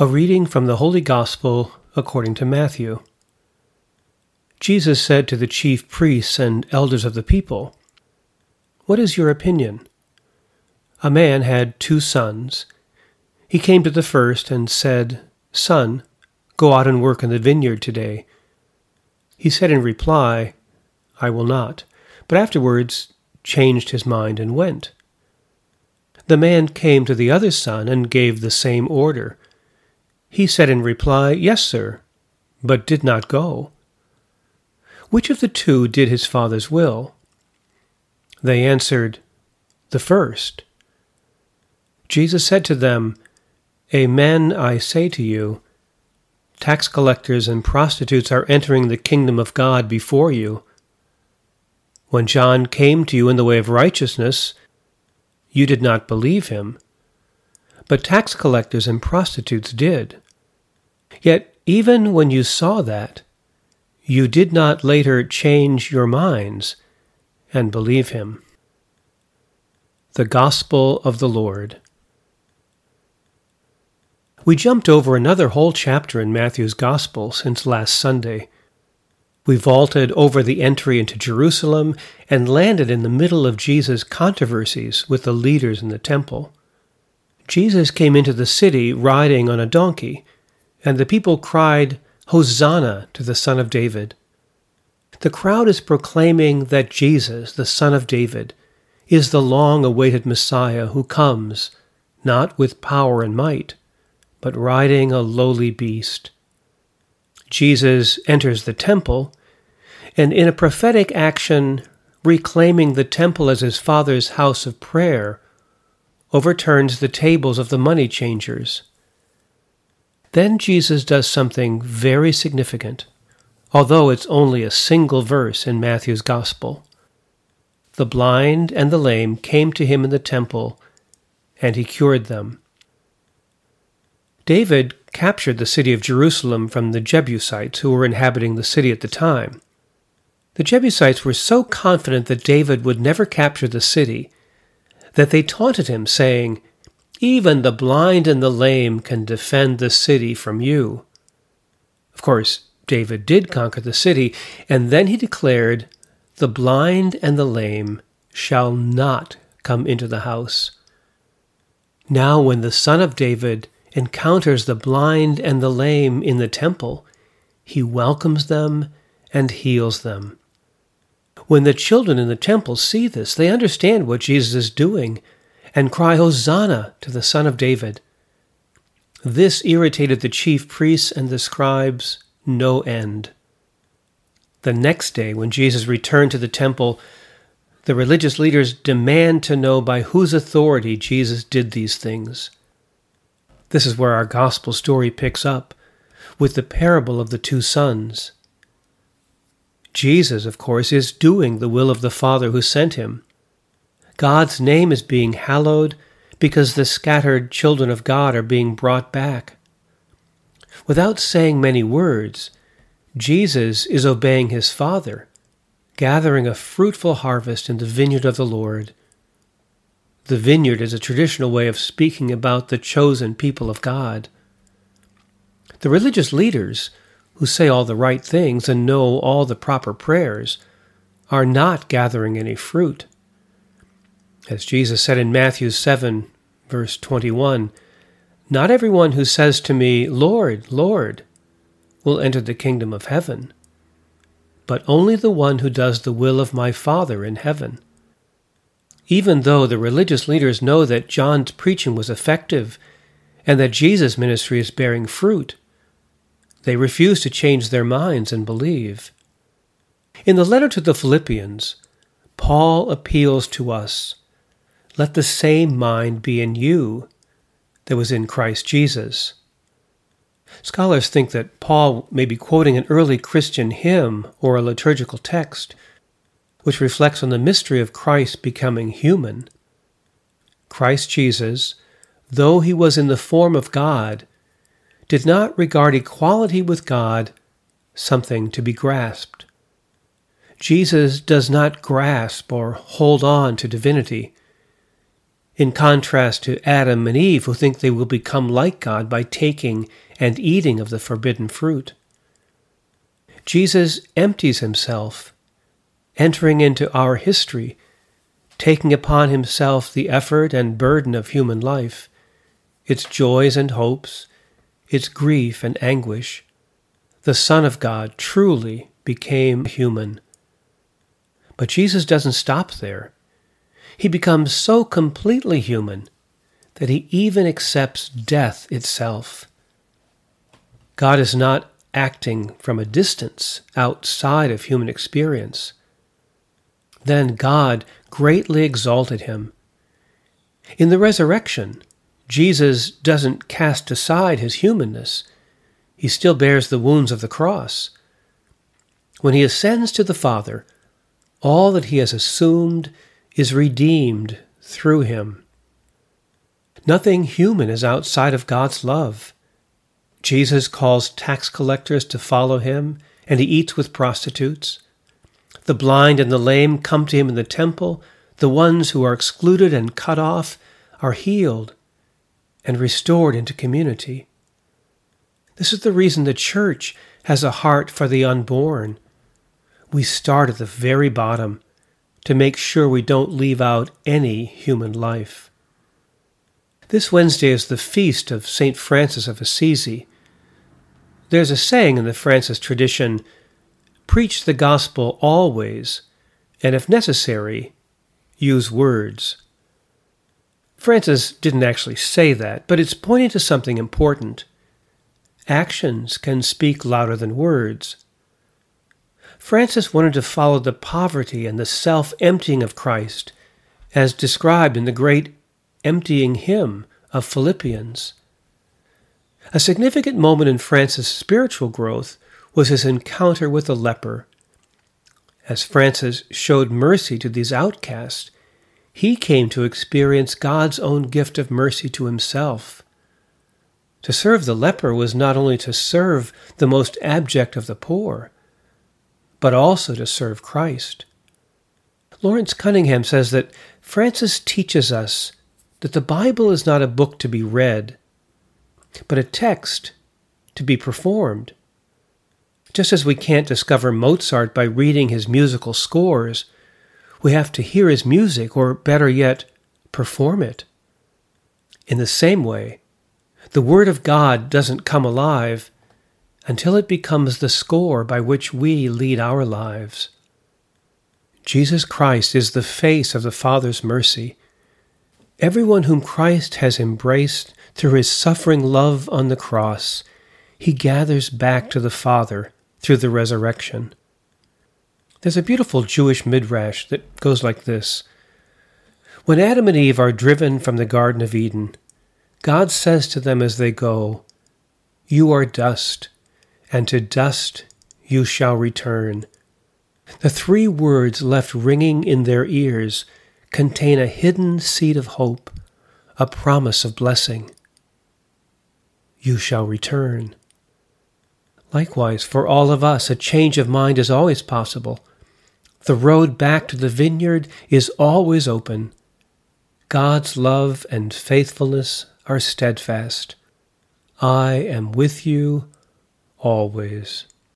A reading from the Holy Gospel according to Matthew. Jesus said to the chief priests and elders of the people, What is your opinion? A man had two sons. He came to the first and said, Son, go out and work in the vineyard today. He said in reply, I will not, but afterwards changed his mind and went. The man came to the other son and gave the same order. He said in reply, Yes, sir, but did not go. Which of the two did his father's will? They answered, The first. Jesus said to them, Amen, I say to you, tax collectors and prostitutes are entering the kingdom of God before you. When John came to you in the way of righteousness, you did not believe him but tax collectors and prostitutes did. Yet, even when you saw that, you did not later change your minds and believe him. The Gospel of the Lord. We jumped over another whole chapter in Matthew's Gospel since last Sunday. We vaulted over the entry into Jerusalem and landed in the middle of Jesus' controversies with the leaders in the temple. Jesus came into the city riding on a donkey, and the people cried, Hosanna to the Son of David. The crowd is proclaiming that Jesus, the Son of David, is the long awaited Messiah who comes, not with power and might, but riding a lowly beast. Jesus enters the temple, and in a prophetic action, reclaiming the temple as his Father's house of prayer, overturns the tables of the money changers. Then Jesus does something very significant, although it's only a single verse in Matthew's Gospel. The blind and the lame came to him in the temple, and he cured them. David captured the city of Jerusalem from the Jebusites who were inhabiting the city at the time. The Jebusites were so confident that David would never capture the city that they taunted him, saying, Even the blind and the lame can defend the city from you. Of course, David did conquer the city, and then he declared, The blind and the lame shall not come into the house. Now, when the Son of David encounters the blind and the lame in the temple, he welcomes them and heals them. When the children in the temple see this, they understand what Jesus is doing and cry, Hosanna to the Son of David. This irritated the chief priests and the scribes no end. The next day, when Jesus returned to the temple, the religious leaders demand to know by whose authority Jesus did these things. This is where our gospel story picks up, with the parable of the two sons. Jesus, of course, is doing the will of the Father who sent him. God's name is being hallowed because the scattered children of God are being brought back. Without saying many words, Jesus is obeying his Father, gathering a fruitful harvest in the vineyard of the Lord. The vineyard is a traditional way of speaking about the chosen people of God. The religious leaders who say all the right things and know all the proper prayers are not gathering any fruit. As Jesus said in Matthew 7, verse 21, Not everyone who says to me, Lord, Lord, will enter the kingdom of heaven, but only the one who does the will of my Father in heaven. Even though the religious leaders know that John's preaching was effective and that Jesus' ministry is bearing fruit, they refuse to change their minds and believe. In the letter to the Philippians, Paul appeals to us let the same mind be in you that was in Christ Jesus. Scholars think that Paul may be quoting an early Christian hymn or a liturgical text, which reflects on the mystery of Christ becoming human. Christ Jesus, though he was in the form of God, did not regard equality with God something to be grasped. Jesus does not grasp or hold on to divinity. in contrast to Adam and Eve, who think they will become like God by taking and eating of the forbidden fruit. Jesus empties himself, entering into our history, taking upon himself the effort and burden of human life, its joys and hopes, its grief and anguish. The Son of God truly became human. But Jesus doesn't stop there. He becomes so completely human that he even accepts death itself. God is not acting from a distance outside of human experience. Then God greatly exalted him. In the resurrection, Jesus doesn't cast aside his humanness. He still bears the wounds of the cross. When he ascends to the Father, all that he has assumed is redeemed through him. Nothing human is outside of God's love. Jesus calls tax collectors to follow him, and he eats with prostitutes. The blind and the lame come to him in the temple. The ones who are excluded and cut off are healed and restored into community. This is the reason the church has a heart for the unborn. We start at the very bottom to make sure we don't leave out any human life. This Wednesday is the feast of St. Francis of Assisi. There's a saying in the Francis tradition preach the gospel always, and if necessary, use words. Francis didn't actually say that, but it's pointing to something important. Actions can speak louder than words. Francis wanted to follow the poverty and the self emptying of Christ, as described in the great emptying hymn of Philippians. A significant moment in Francis' spiritual growth was his encounter with the leper. As Francis showed mercy to these outcasts, he came to experience God's own gift of mercy to himself. To serve the leper was not only to serve the most abject of the poor, but also to serve Christ. Lawrence Cunningham says that Francis teaches us that the Bible is not a book to be read, but a text to be performed. Just as we can't discover Mozart by reading his musical scores, we have to hear his music, or better yet, perform it. In the same way, the Word of God doesn't come alive until it becomes the score by which we lead our lives. Jesus Christ is the face of the Father's mercy. Everyone whom Christ has embraced through his suffering love on the cross, he gathers back to the Father through the resurrection. There's a beautiful Jewish midrash that goes like this When Adam and Eve are driven from the Garden of Eden, God says to them as they go, You are dust and to dust you shall return. The three words left ringing in their ears contain a hidden seed of hope, a promise of blessing. You shall return. Likewise, for all of us, a change of mind is always possible. The road back to the vineyard is always open. God's love and faithfulness are steadfast. I am with you always.